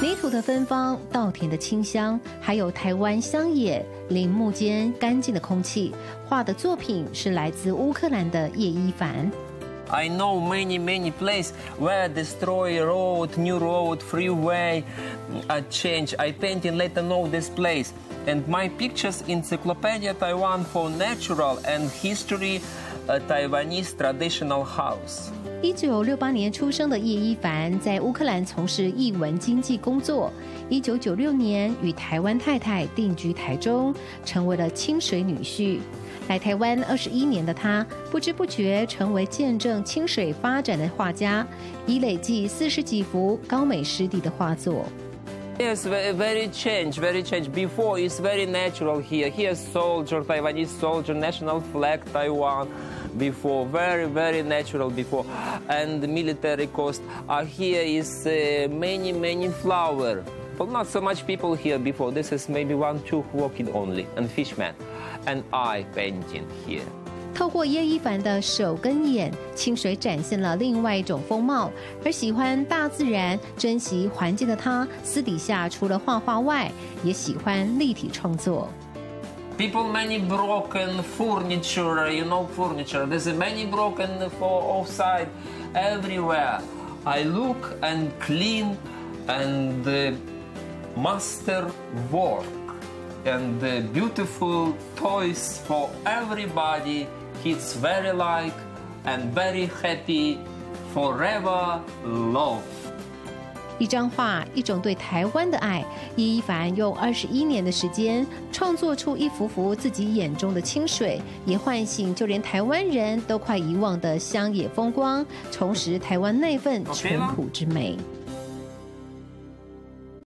泥土的芬芳、稻田的清香，还有台湾乡野林木间干净的空气，画的作品是来自乌克兰的叶一凡。I know many many places where destroy road, new road, freeway, a change. I painting let them know this place. And my pictures encyclopedia Taiwan for natural and history, a Taiwanese traditional house. 一九六八年出生的叶一凡在乌克兰从事艺文经济工作。一九九六年与台湾太太定居台中，成为了清水女婿。来台湾二十一年的他，不知不觉成为见证清水发展的画家，已累计四十几幅高美湿地的画作。Yes, very, very change, very change. Before it's very natural here. Here soldier, Taiwanese soldier, national flag, Taiwan. Before, very, very natural before. And the military coast. Uh, here is uh, many, many flower. But not so much people here before. This is maybe one, two walking only, and fishman. And I painting here. 透过叶一凡的手跟眼，清水展现了另外一种风貌。而喜欢大自然、珍惜环境的他，私底下除了画画外，也喜欢立体创作。 People many broken furniture, you know furniture. There's many broken for outside, everywhere. I look and clean and uh, master work and uh, beautiful toys for everybody. He's very like and very happy forever love. 一张画，一种对台湾的爱。叶一凡用二十一年的时间创作出一幅幅自己眼中的清水，也唤醒就连台湾人都快遗忘的乡野风光，重拾台湾那份淳朴之美。